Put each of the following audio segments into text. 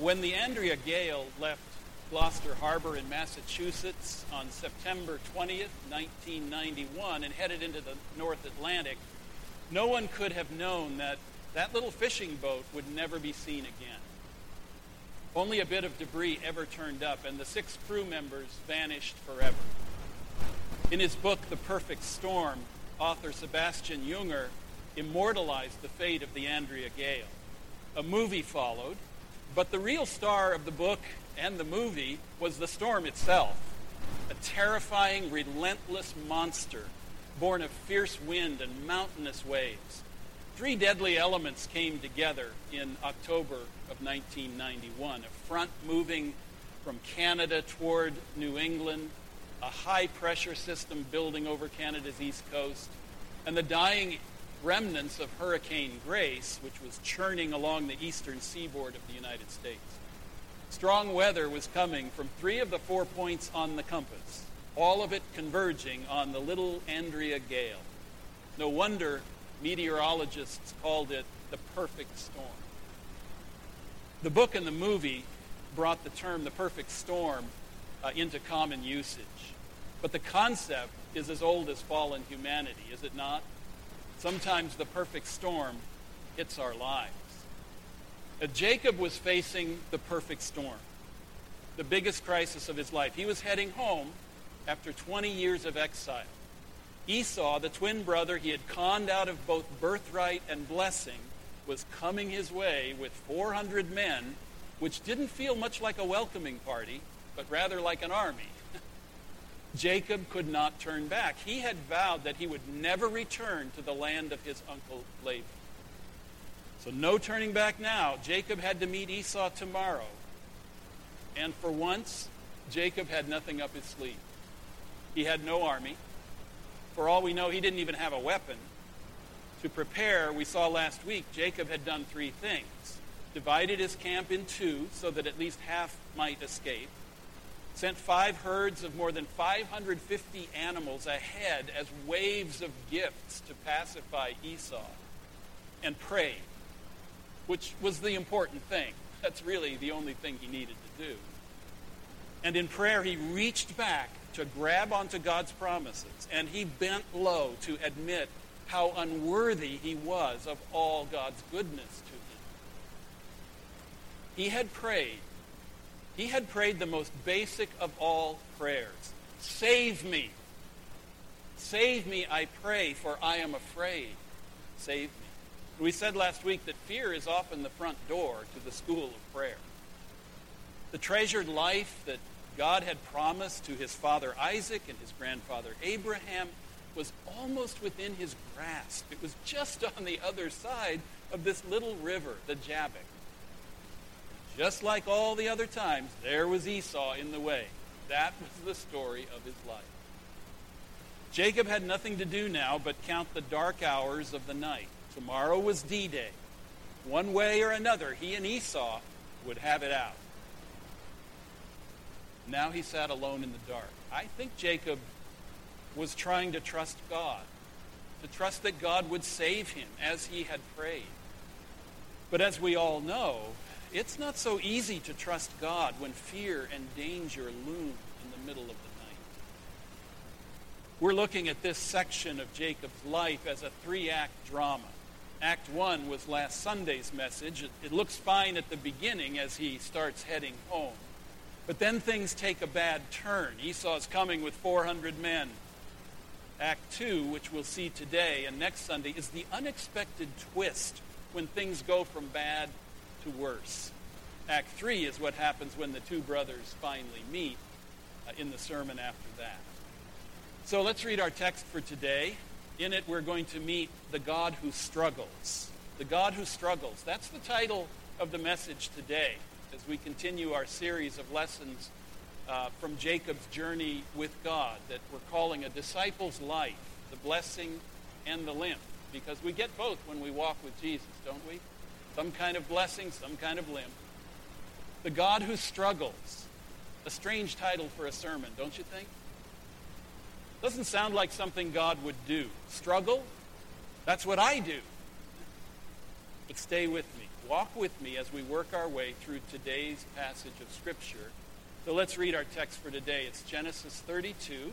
When the Andrea Gail left Gloucester Harbor in Massachusetts on September 20th, 1991, and headed into the North Atlantic, no one could have known that that little fishing boat would never be seen again. Only a bit of debris ever turned up, and the six crew members vanished forever. In his book, The Perfect Storm, author Sebastian Junger immortalized the fate of the Andrea Gail. A movie followed, but the real star of the book and the movie was the storm itself, a terrifying, relentless monster born of fierce wind and mountainous waves. Three deadly elements came together in October of 1991 a front moving from Canada toward New England, a high pressure system building over Canada's east coast, and the dying remnants of Hurricane Grace, which was churning along the eastern seaboard of the United States. Strong weather was coming from three of the four points on the compass, all of it converging on the little Andrea Gail. No wonder meteorologists called it the perfect storm. The book and the movie brought the term the perfect storm uh, into common usage. But the concept is as old as fallen humanity, is it not? Sometimes the perfect storm hits our lives. Uh, Jacob was facing the perfect storm, the biggest crisis of his life. He was heading home after 20 years of exile. Esau, the twin brother he had conned out of both birthright and blessing, was coming his way with 400 men, which didn't feel much like a welcoming party, but rather like an army. Jacob could not turn back. He had vowed that he would never return to the land of his uncle Laban. So, no turning back now. Jacob had to meet Esau tomorrow. And for once, Jacob had nothing up his sleeve. He had no army. For all we know, he didn't even have a weapon. To prepare, we saw last week, Jacob had done three things divided his camp in two so that at least half might escape, sent five herds of more than 550 animals ahead as waves of gifts to pacify Esau, and prayed, which was the important thing. That's really the only thing he needed to do. And in prayer, he reached back to grab onto God's promises, and he bent low to admit how unworthy he was of all God's goodness to him. He had prayed. He had prayed the most basic of all prayers Save me. Save me, I pray, for I am afraid. Save me. We said last week that fear is often the front door to the school of prayer. The treasured life that God had promised to his father Isaac and his grandfather Abraham was almost within his grasp. It was just on the other side of this little river, the Jabbok. Just like all the other times, there was Esau in the way. That was the story of his life. Jacob had nothing to do now but count the dark hours of the night. Tomorrow was D Day. One way or another, he and Esau would have it out. Now he sat alone in the dark. I think Jacob was trying to trust God, to trust that God would save him as he had prayed. But as we all know, it's not so easy to trust God when fear and danger loom in the middle of the night. We're looking at this section of Jacob's life as a three act drama. Act one was last Sunday's message. It, it looks fine at the beginning as he starts heading home. But then things take a bad turn. Esau's coming with 400 men. Act 2, which we'll see today and next Sunday, is the unexpected twist when things go from bad to worse. Act 3 is what happens when the two brothers finally meet uh, in the sermon after that. So let's read our text for today. In it, we're going to meet the God who struggles. The God who struggles. That's the title of the message today as we continue our series of lessons uh, from Jacob's journey with God that we're calling a disciple's life, the blessing and the limp, because we get both when we walk with Jesus, don't we? Some kind of blessing, some kind of limp. The God who struggles. A strange title for a sermon, don't you think? Doesn't sound like something God would do. Struggle? That's what I do. But stay with me. Walk with me as we work our way through today's passage of Scripture. So let's read our text for today. It's Genesis 32,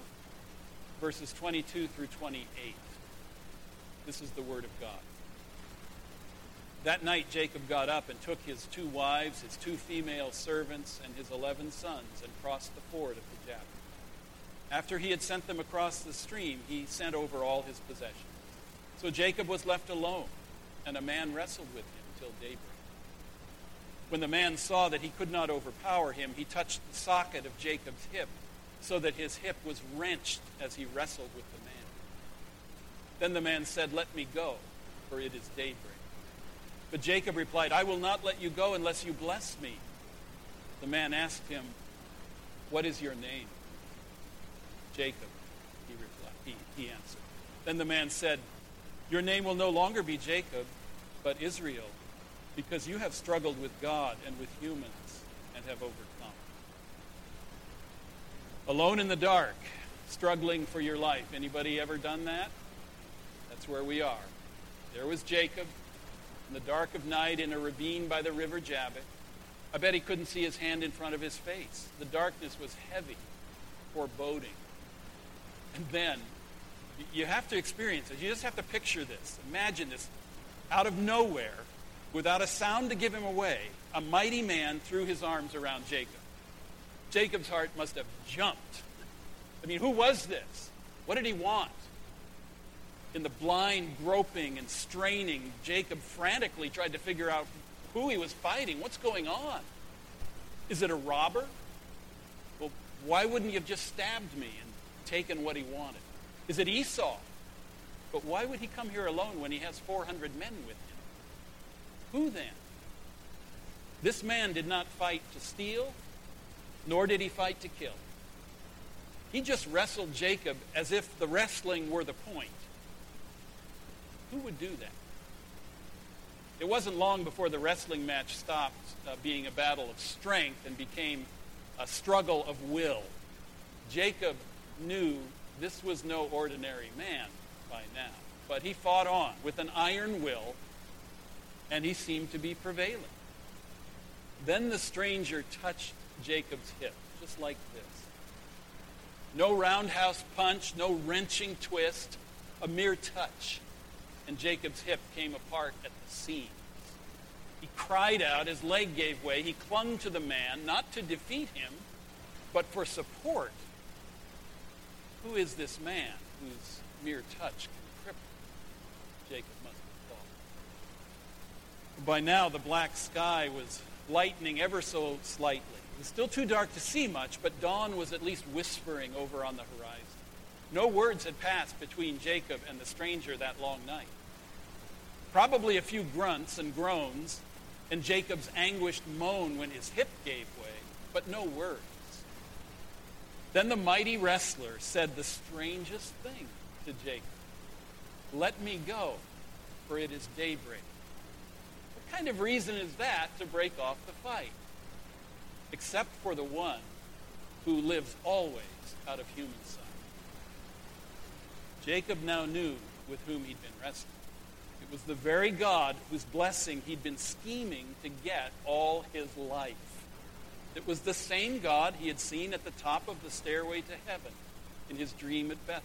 verses 22 through 28. This is the Word of God. That night Jacob got up and took his two wives, his two female servants, and his eleven sons and crossed the ford of the Jabbok. After he had sent them across the stream, he sent over all his possessions. So Jacob was left alone, and a man wrestled with him till daybreak. When the man saw that he could not overpower him, he touched the socket of Jacob's hip, so that his hip was wrenched as he wrestled with the man. Then the man said, Let me go, for it is daybreak. But Jacob replied, I will not let you go unless you bless me. The man asked him, What is your name? Jacob, he replied. He, he answered. Then the man said, Your name will no longer be Jacob, but Israel, because you have struggled with God and with humans and have overcome. Alone in the dark, struggling for your life. Anybody ever done that? That's where we are. There was Jacob in the dark of night in a ravine by the river Jabbok. I bet he couldn't see his hand in front of his face. The darkness was heavy, foreboding. And then you have to experience it. You just have to picture this. Imagine this. Out of nowhere, without a sound to give him away, a mighty man threw his arms around Jacob. Jacob's heart must have jumped. I mean, who was this? What did he want? In the blind groping and straining, Jacob frantically tried to figure out who he was fighting. What's going on? Is it a robber? Well, why wouldn't he have just stabbed me and taken what he wanted? Is it Esau? But why would he come here alone when he has 400 men with him? Who then? This man did not fight to steal, nor did he fight to kill. He just wrestled Jacob as if the wrestling were the point. Who would do that? It wasn't long before the wrestling match stopped uh, being a battle of strength and became a struggle of will. Jacob knew this was no ordinary man by now, but he fought on with an iron will, and he seemed to be prevailing. Then the stranger touched Jacob's hip, just like this. No roundhouse punch, no wrenching twist, a mere touch. And Jacob's hip came apart at the seams. He cried out, his leg gave way. He clung to the man, not to defeat him, but for support who is this man whose mere touch can cripple? Jacob must have thought. By now, the black sky was lightening ever so slightly. It was still too dark to see much, but dawn was at least whispering over on the horizon. No words had passed between Jacob and the stranger that long night. Probably a few grunts and groans, and Jacob's anguished moan when his hip gave way, but no words. Then the mighty wrestler said the strangest thing to Jacob Let me go, for it is daybreak. What kind of reason is that to break off the fight? Except for the one who lives always out of human sight. Jacob now knew with whom he'd been wrestling. It was the very God whose blessing he'd been scheming to get all his life. It was the same God he had seen at the top of the stairway to heaven in his dream at Bethel.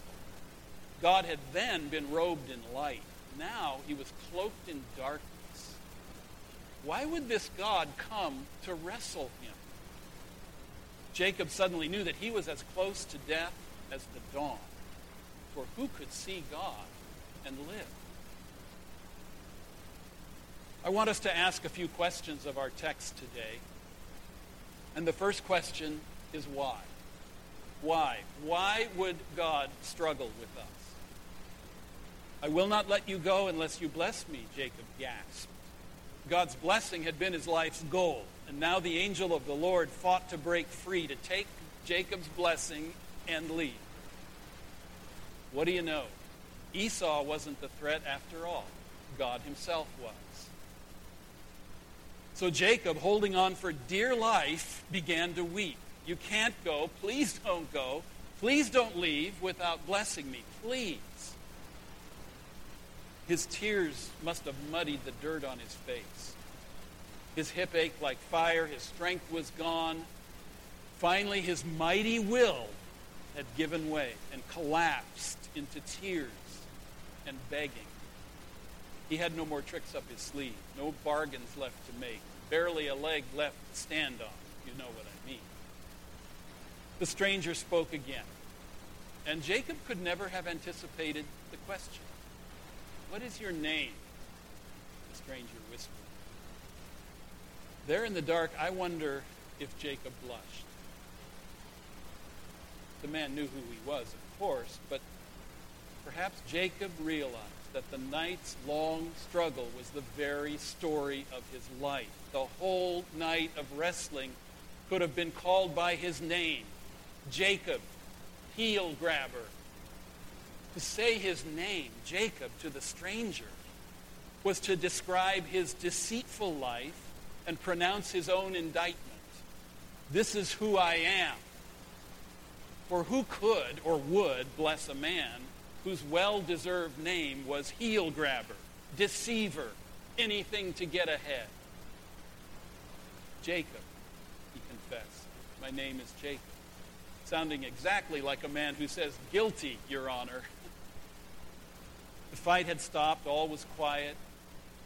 God had then been robed in light. Now he was cloaked in darkness. Why would this God come to wrestle him? Jacob suddenly knew that he was as close to death as the dawn. For who could see God and live? I want us to ask a few questions of our text today. And the first question is why? Why? Why would God struggle with us? I will not let you go unless you bless me, Jacob gasped. God's blessing had been his life's goal, and now the angel of the Lord fought to break free, to take Jacob's blessing and leave. What do you know? Esau wasn't the threat after all. God himself was. So Jacob, holding on for dear life, began to weep. You can't go. Please don't go. Please don't leave without blessing me. Please. His tears must have muddied the dirt on his face. His hip ached like fire. His strength was gone. Finally, his mighty will had given way and collapsed into tears and begging. He had no more tricks up his sleeve, no bargains left to make, barely a leg left to stand on. You know what I mean. The stranger spoke again, and Jacob could never have anticipated the question. What is your name? The stranger whispered. There in the dark, I wonder if Jacob blushed. The man knew who he was, of course, but perhaps Jacob realized that the night's long struggle was the very story of his life. The whole night of wrestling could have been called by his name Jacob, heel grabber. To say his name, Jacob, to the stranger was to describe his deceitful life and pronounce his own indictment. This is who I am. For who could or would bless a man whose well deserved name was heel grabber, deceiver, anything to get ahead? Jacob, he confessed. My name is Jacob. Sounding exactly like a man who says, Guilty, Your Honor. The fight had stopped, all was quiet.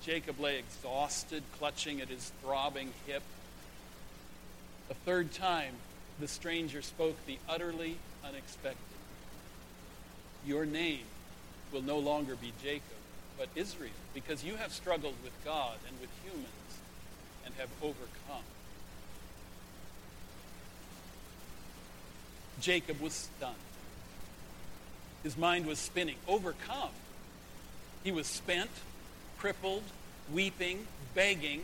Jacob lay exhausted, clutching at his throbbing hip. A third time, the stranger spoke the utterly unexpected. Your name will no longer be Jacob, but Israel, because you have struggled with God and with humans and have overcome. Jacob was stunned. His mind was spinning. Overcome. He was spent, crippled, weeping, begging,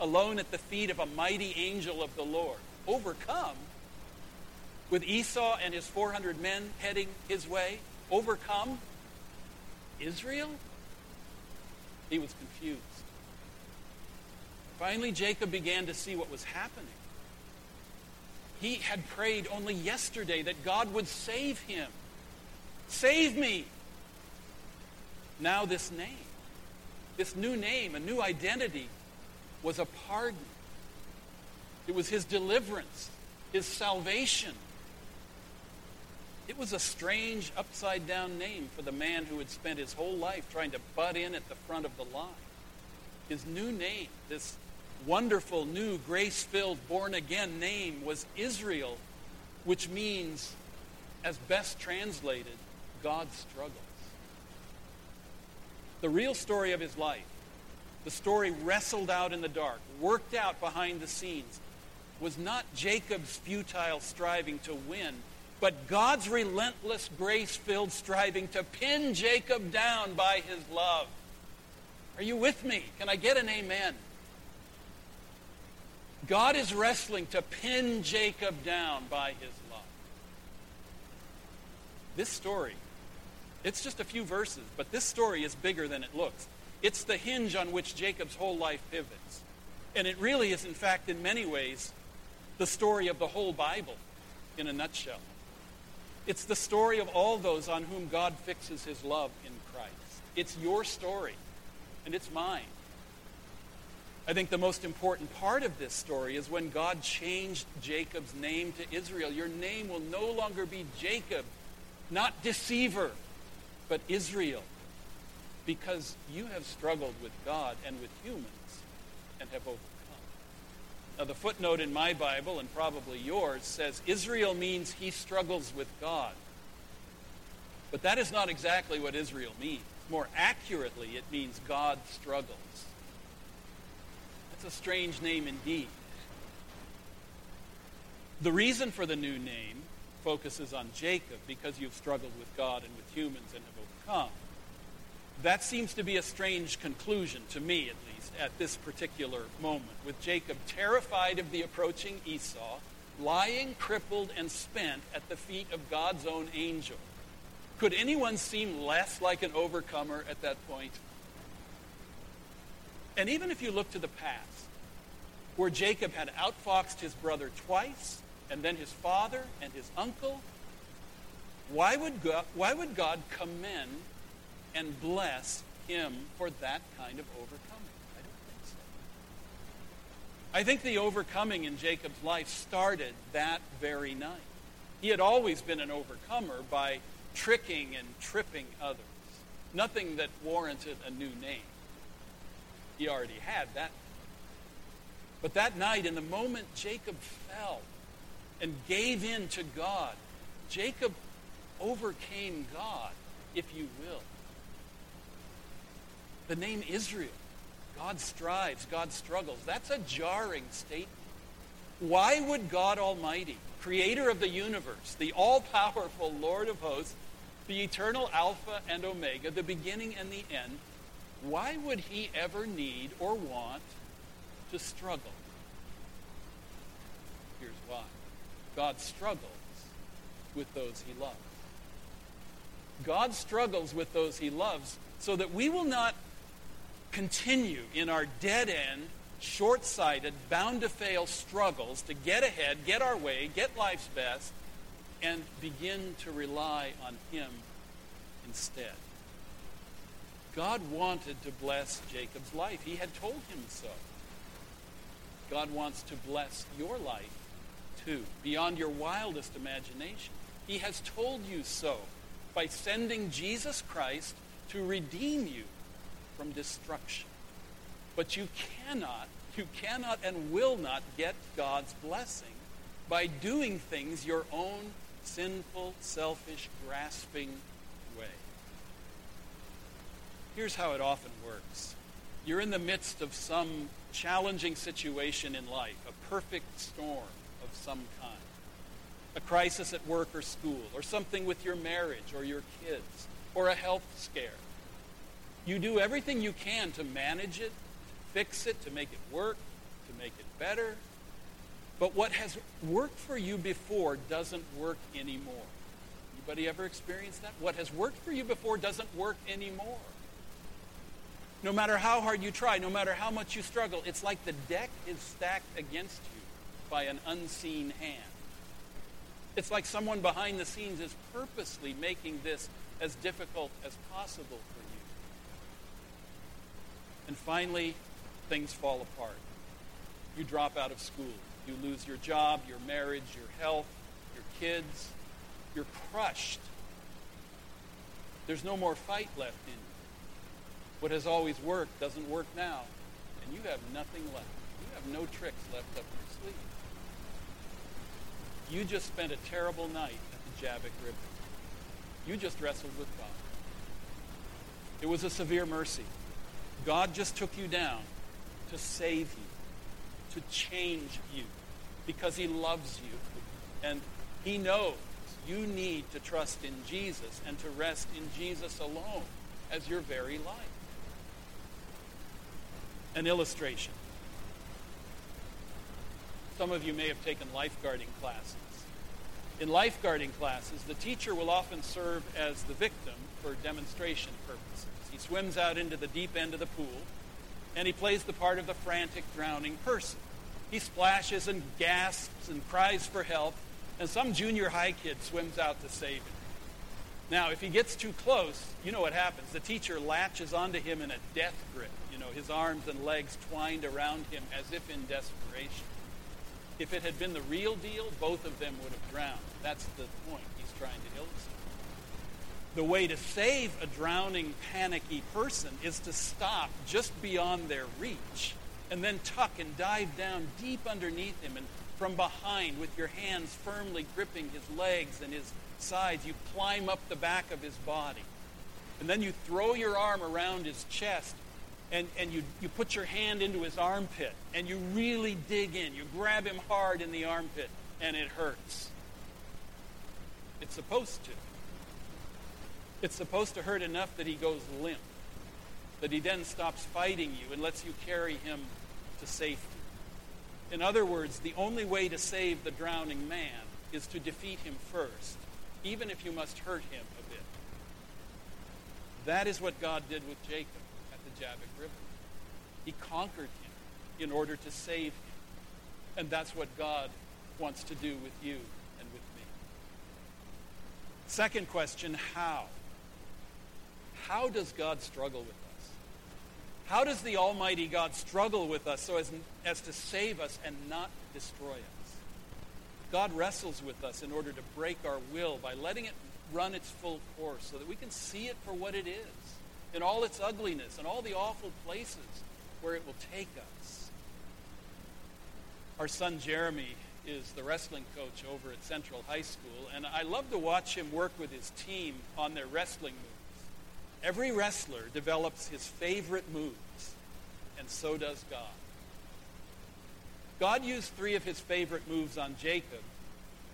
alone at the feet of a mighty angel of the Lord. Overcome with Esau and his 400 men heading his way. Overcome Israel? He was confused. Finally, Jacob began to see what was happening. He had prayed only yesterday that God would save him. Save me. Now, this name, this new name, a new identity, was a pardon. It was his deliverance, his salvation. It was a strange, upside down name for the man who had spent his whole life trying to butt in at the front of the line. His new name, this wonderful, new, grace filled, born again name, was Israel, which means, as best translated, God struggles. The real story of his life, the story wrestled out in the dark, worked out behind the scenes, was not Jacob's futile striving to win, but God's relentless, grace filled striving to pin Jacob down by his love. Are you with me? Can I get an amen? God is wrestling to pin Jacob down by his love. This story, it's just a few verses, but this story is bigger than it looks. It's the hinge on which Jacob's whole life pivots. And it really is, in fact, in many ways, the story of the whole Bible in a nutshell. It's the story of all those on whom God fixes his love in Christ. It's your story, and it's mine. I think the most important part of this story is when God changed Jacob's name to Israel. Your name will no longer be Jacob, not deceiver, but Israel, because you have struggled with God and with humans and have overcome. Now, the footnote in my Bible, and probably yours, says Israel means he struggles with God. But that is not exactly what Israel means. More accurately, it means God struggles. That's a strange name indeed. The reason for the new name focuses on Jacob because you've struggled with God and with humans and have overcome. That seems to be a strange conclusion, to me at least, at this particular moment, with Jacob terrified of the approaching Esau, lying crippled and spent at the feet of God's own angel. Could anyone seem less like an overcomer at that point? And even if you look to the past, where Jacob had outfoxed his brother twice, and then his father and his uncle, why would God, why would God commend and bless him for that kind of overcoming? I don't think so. I think the overcoming in Jacob's life started that very night. He had always been an overcomer by tricking and tripping others. Nothing that warranted a new name. He already had that. But that night, in the moment Jacob fell and gave in to God, Jacob overcame God, if you will. The name Israel, God strives, God struggles. That's a jarring statement. Why would God Almighty, creator of the universe, the all powerful Lord of hosts, the eternal Alpha and Omega, the beginning and the end, why would he ever need or want to struggle? Here's why God struggles with those he loves. God struggles with those he loves so that we will not continue in our dead end, short sighted, bound to fail struggles to get ahead, get our way, get life's best, and begin to rely on him instead. God wanted to bless Jacob's life. He had told him so. God wants to bless your life too, beyond your wildest imagination. He has told you so by sending Jesus Christ to redeem you from destruction. But you cannot, you cannot and will not get God's blessing by doing things your own sinful, selfish, grasping. Here's how it often works. You're in the midst of some challenging situation in life, a perfect storm of some kind a crisis at work or school, or something with your marriage or your kids, or a health scare. You do everything you can to manage it, to fix it, to make it work, to make it better. But what has worked for you before doesn't work anymore. Anybody ever experienced that? What has worked for you before doesn't work anymore. No matter how hard you try, no matter how much you struggle, it's like the deck is stacked against you by an unseen hand. It's like someone behind the scenes is purposely making this as difficult as possible for you. And finally, things fall apart. You drop out of school. You lose your job, your marriage, your health, your kids. You're crushed. There's no more fight left in you. What has always worked doesn't work now, and you have nothing left. You have no tricks left up your sleeve. You just spent a terrible night at the Jabbok River. You just wrestled with God. It was a severe mercy. God just took you down to save you, to change you, because he loves you. And he knows you need to trust in Jesus and to rest in Jesus alone as your very life. An illustration. Some of you may have taken lifeguarding classes. In lifeguarding classes, the teacher will often serve as the victim for demonstration purposes. He swims out into the deep end of the pool, and he plays the part of the frantic, drowning person. He splashes and gasps and cries for help, and some junior high kid swims out to save him. Now, if he gets too close, you know what happens. The teacher latches onto him in a death grip, you know, his arms and legs twined around him as if in desperation. If it had been the real deal, both of them would have drowned. That's the point he's trying to illustrate. The way to save a drowning, panicky person is to stop just beyond their reach and then tuck and dive down deep underneath him and from behind with your hands firmly gripping his legs and his sides, you climb up the back of his body. And then you throw your arm around his chest and, and you, you put your hand into his armpit and you really dig in. You grab him hard in the armpit and it hurts. It's supposed to. It's supposed to hurt enough that he goes limp, that he then stops fighting you and lets you carry him to safety. In other words, the only way to save the drowning man is to defeat him first, even if you must hurt him a bit. That is what God did with Jacob. At the Jabbok River. He conquered him in order to save him. And that's what God wants to do with you and with me. Second question how? How does God struggle with? How does the Almighty God struggle with us so as, as to save us and not destroy us? God wrestles with us in order to break our will by letting it run its full course so that we can see it for what it is in all its ugliness and all the awful places where it will take us. Our son Jeremy is the wrestling coach over at Central High School, and I love to watch him work with his team on their wrestling moves. Every wrestler develops his favorite moves, and so does God. God used three of his favorite moves on Jacob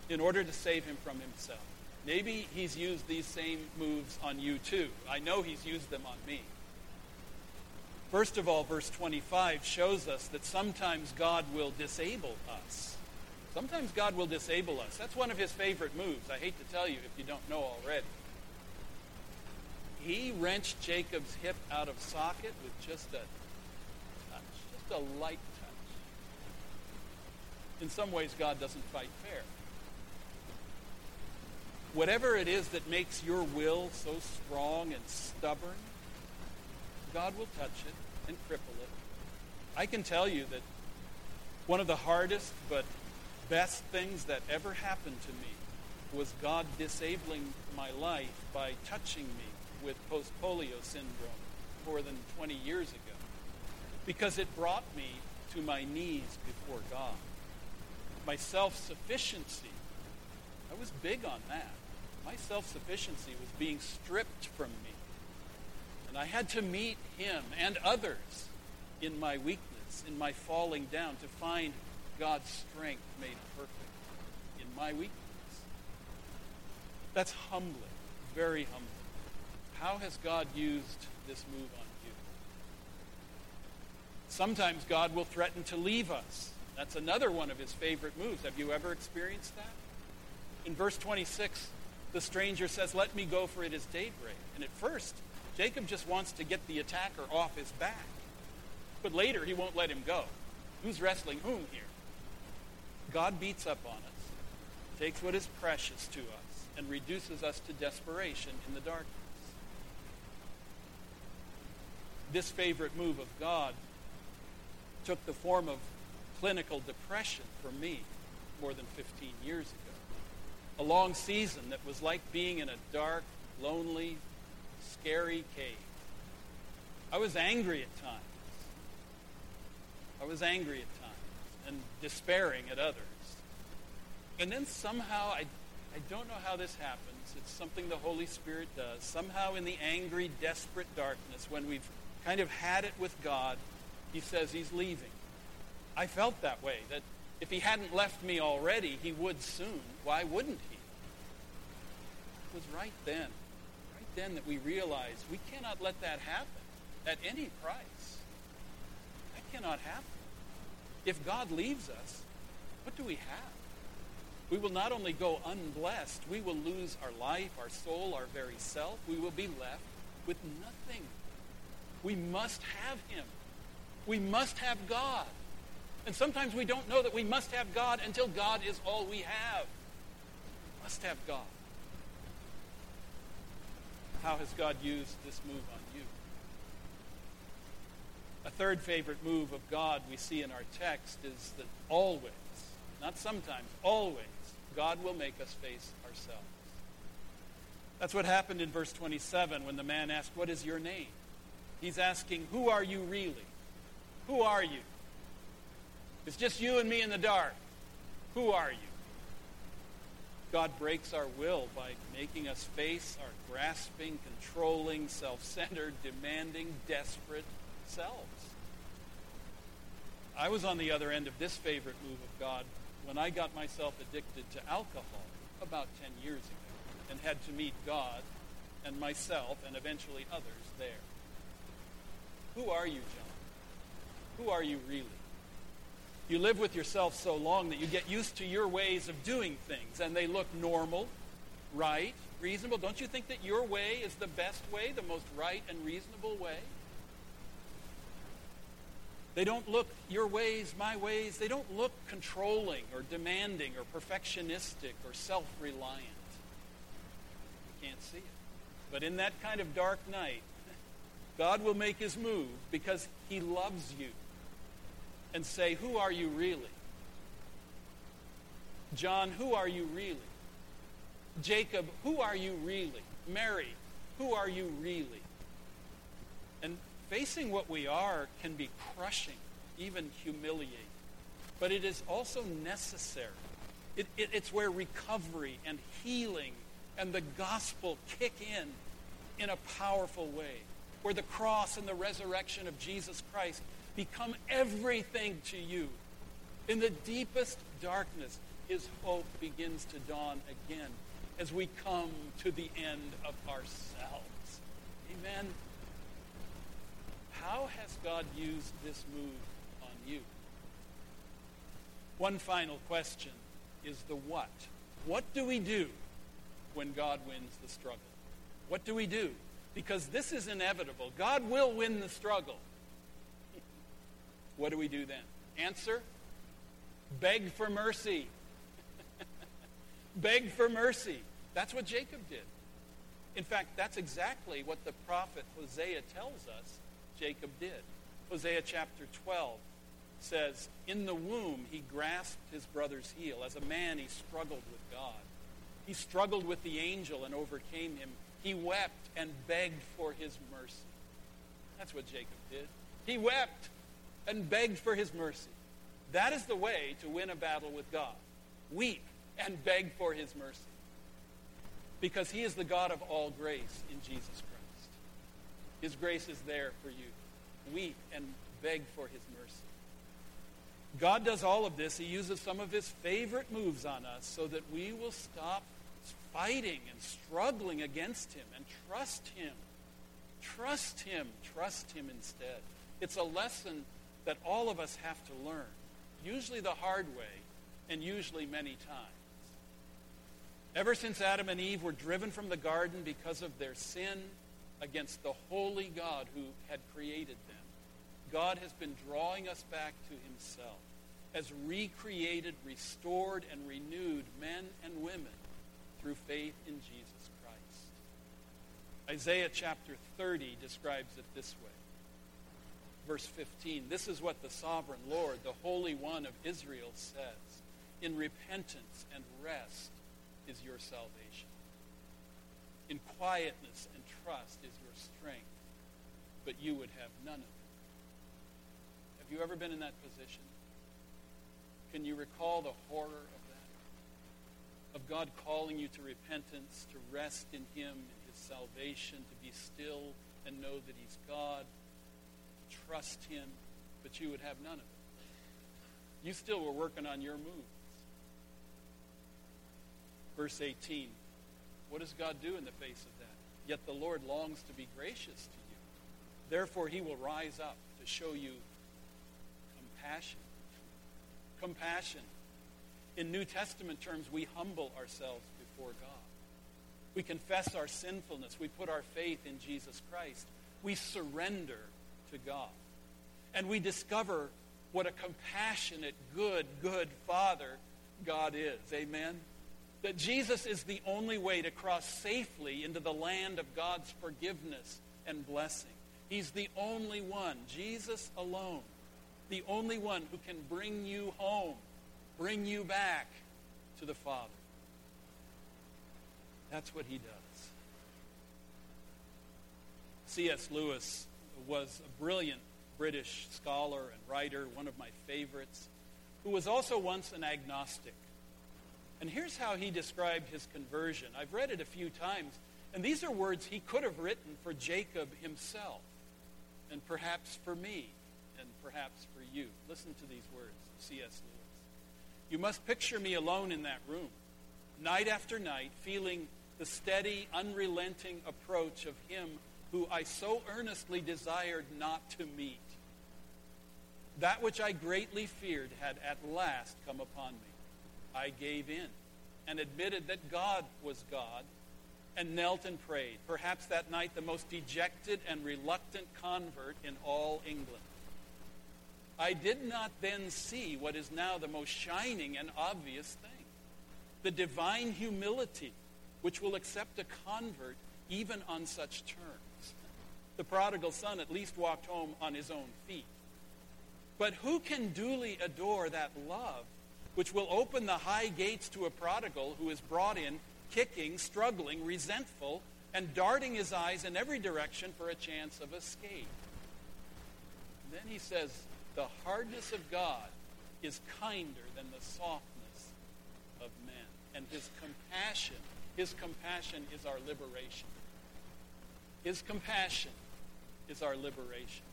in order to save him from himself. Maybe he's used these same moves on you too. I know he's used them on me. First of all, verse 25 shows us that sometimes God will disable us. Sometimes God will disable us. That's one of his favorite moves. I hate to tell you if you don't know already. He wrenched Jacob's hip out of socket with just a touch, just a light touch. In some ways, God doesn't fight fair. Whatever it is that makes your will so strong and stubborn, God will touch it and cripple it. I can tell you that one of the hardest but best things that ever happened to me was God disabling my life by touching me with post-polio syndrome more than 20 years ago because it brought me to my knees before God. My self-sufficiency, I was big on that. My self-sufficiency was being stripped from me. And I had to meet him and others in my weakness, in my falling down, to find God's strength made perfect in my weakness. That's humbling, very humbling. How has God used this move on you? Sometimes God will threaten to leave us. That's another one of his favorite moves. Have you ever experienced that? In verse 26, the stranger says, Let me go, for it is daybreak. And at first, Jacob just wants to get the attacker off his back. But later, he won't let him go. Who's wrestling whom here? God beats up on us, takes what is precious to us, and reduces us to desperation in the darkness. This favorite move of God took the form of clinical depression for me more than 15 years ago. A long season that was like being in a dark, lonely, scary cave. I was angry at times. I was angry at times and despairing at others. And then somehow, I, I don't know how this happens. It's something the Holy Spirit does. Somehow, in the angry, desperate darkness, when we've kind of had it with God, He says He's leaving. I felt that way, that if He hadn't left me already, He would soon. Why wouldn't He? It was right then, right then that we realized we cannot let that happen at any price. That cannot happen. If God leaves us, what do we have? We will not only go unblessed, we will lose our life, our soul, our very self. We will be left with nothing. We must have him. We must have God. And sometimes we don't know that we must have God until God is all we have. We must have God. How has God used this move on you? A third favorite move of God we see in our text is that always, not sometimes, always, God will make us face ourselves. That's what happened in verse 27 when the man asked, What is your name? He's asking, Who are you really? Who are you? It's just you and me in the dark. Who are you? God breaks our will by making us face our grasping, controlling, self centered, demanding, desperate selves. I was on the other end of this favorite move of God when I got myself addicted to alcohol about 10 years ago and had to meet God and myself and eventually others there. Who are you, John? Who are you really? You live with yourself so long that you get used to your ways of doing things and they look normal, right, reasonable. Don't you think that your way is the best way, the most right and reasonable way? They don't look your ways, my ways, they don't look controlling or demanding or perfectionistic or self reliant. You can't see it. But in that kind of dark night, God will make his move because he loves you. And say, Who are you really? John, who are you really? Jacob, who are you really? Mary, who are you really? And facing what we are can be crushing, even humiliating. But it is also necessary. It, it, it's where recovery and healing and the gospel kick in in a powerful way, where the cross and the resurrection of Jesus Christ become everything to you. In the deepest darkness, his hope begins to dawn again as we come to the end of ourselves. Amen. How has God used this move on you? One final question is the what. What do we do when God wins the struggle? What do we do? Because this is inevitable. God will win the struggle. what do we do then? Answer beg for mercy. beg for mercy. That's what Jacob did. In fact, that's exactly what the prophet Hosea tells us Jacob did. Hosea chapter 12 says, In the womb he grasped his brother's heel. As a man, he struggled with God. He struggled with the angel and overcame him. He wept and begged for his mercy. That's what Jacob did. He wept and begged for his mercy. That is the way to win a battle with God. Weep and beg for his mercy. Because he is the God of all grace in Jesus Christ. His grace is there for you. Weep and beg for his mercy. God does all of this. He uses some of his favorite moves on us so that we will stop fighting and struggling against him and trust him. Trust him. Trust him instead. It's a lesson that all of us have to learn, usually the hard way and usually many times. Ever since Adam and Eve were driven from the garden because of their sin against the holy God who had created them, God has been drawing us back to himself as recreated, restored, and renewed men and women through faith in Jesus Christ. Isaiah chapter 30 describes it this way. Verse 15 This is what the sovereign Lord, the Holy One of Israel, says In repentance and rest is your salvation. In quietness and trust is your strength, but you would have none of it. Have you ever been in that position? Can you recall the horror of? Of God calling you to repentance, to rest in Him, in His salvation, to be still and know that He's God, trust Him, but you would have none of it. You still were working on your moves. Verse 18. What does God do in the face of that? Yet the Lord longs to be gracious to you. Therefore, he will rise up to show you compassion. Compassion. In New Testament terms, we humble ourselves before God. We confess our sinfulness. We put our faith in Jesus Christ. We surrender to God. And we discover what a compassionate, good, good Father God is. Amen? that Jesus is the only way to cross safely into the land of God's forgiveness and blessing. He's the only one, Jesus alone, the only one who can bring you home, bring you back to the Father. That's what he does. C.S. Lewis was a brilliant British scholar and writer, one of my favorites, who was also once an agnostic. And here's how he described his conversion. I've read it a few times, and these are words he could have written for Jacob himself, and perhaps for me, and perhaps for you. Listen to these words C.S. Lewis. You must picture me alone in that room, night after night, feeling the steady, unrelenting approach of him who I so earnestly desired not to meet. That which I greatly feared had at last come upon me. I gave in and admitted that God was God and knelt and prayed. Perhaps that night the most dejected and reluctant convert in all England. I did not then see what is now the most shining and obvious thing the divine humility which will accept a convert even on such terms. The prodigal son at least walked home on his own feet. But who can duly adore that love which will open the high gates to a prodigal who is brought in kicking, struggling, resentful, and darting his eyes in every direction for a chance of escape? And then he says, the hardness of God is kinder than the softness of men. And his compassion, his compassion is our liberation. His compassion is our liberation.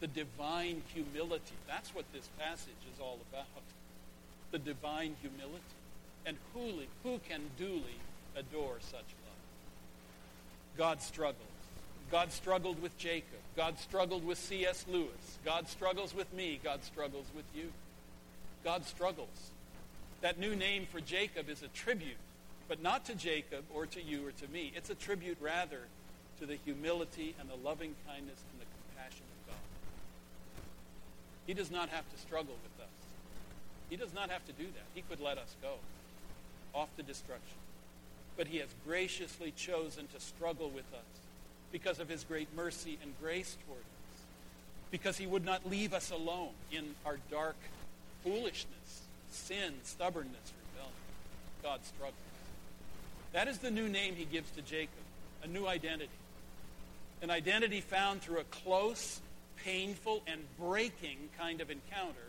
The divine humility. That's what this passage is all about. The divine humility. And who, who can duly adore such love? God struggles. God struggled with Jacob. God struggled with C.S. Lewis. God struggles with me. God struggles with you. God struggles. That new name for Jacob is a tribute, but not to Jacob or to you or to me. It's a tribute rather to the humility and the loving kindness and the compassion of God. He does not have to struggle with us. He does not have to do that. He could let us go off to destruction. But he has graciously chosen to struggle with us because of his great mercy and grace toward us, because he would not leave us alone in our dark foolishness, sin, stubbornness, rebellion. God struggles. That is the new name he gives to Jacob, a new identity. An identity found through a close, painful, and breaking kind of encounter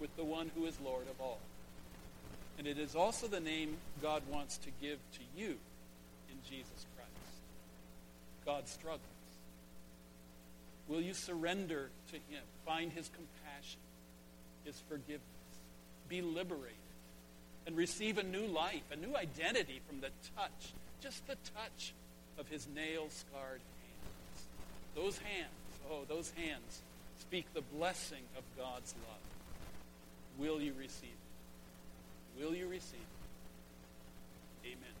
with the one who is Lord of all. And it is also the name God wants to give to you in Jesus God struggles. Will you surrender to him? Find his compassion, his forgiveness. Be liberated and receive a new life, a new identity from the touch, just the touch of his nail-scarred hands. Those hands, oh, those hands speak the blessing of God's love. Will you receive it? Will you receive it?